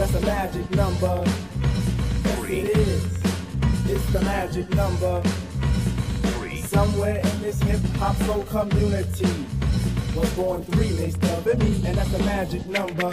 That's a magic number. Yes, it is. It's the magic number. Somewhere in this hip hop soul community was born three mixed of me, and that's a magic number.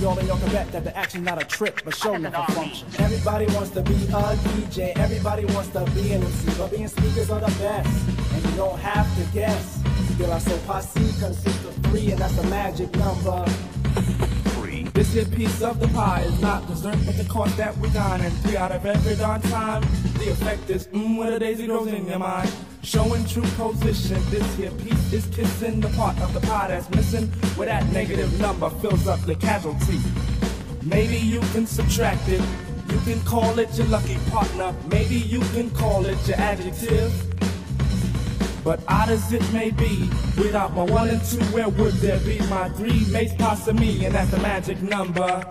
y'all, and y'all can bet that the action's not a trick, but show never function. Everybody wants to be a DJ, everybody wants to be an MC, but being speakers are the best, and you don't have to guess. Still, our soul posse consists of three, and that's a magic number. This here piece of the pie is not dessert, but the course that we dine. And three out of every darn time, the effect is mmm when a daisy grows in your mind. Showing true position, this here piece is kissing the part of the pie that's missing, where that negative number fills up the casualty. Maybe you can subtract it. You can call it your lucky partner. Maybe you can call it your adjective. But odd as it may be, without my one and two, where would there be my three mates past me? And that's the magic number.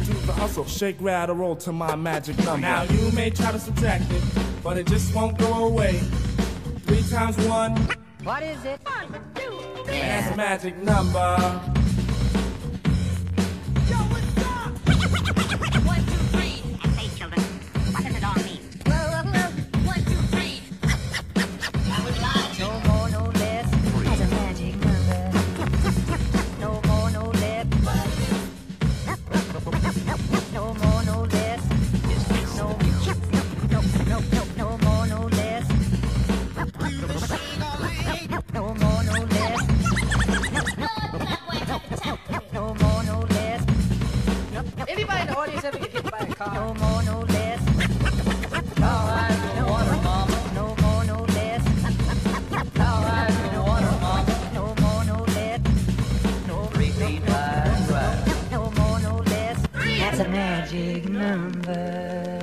do the hustle. Shake, rattle, roll to my magic number. Now you may try to subtract it, but it just won't go away. Three times one, What is it? that's a magic number. Car? No more, no less. All right, no water, mama. No more, no less. All right, no water, mama. No more, no less. No, Repeat, right, right. no more, no less. That's a magic number.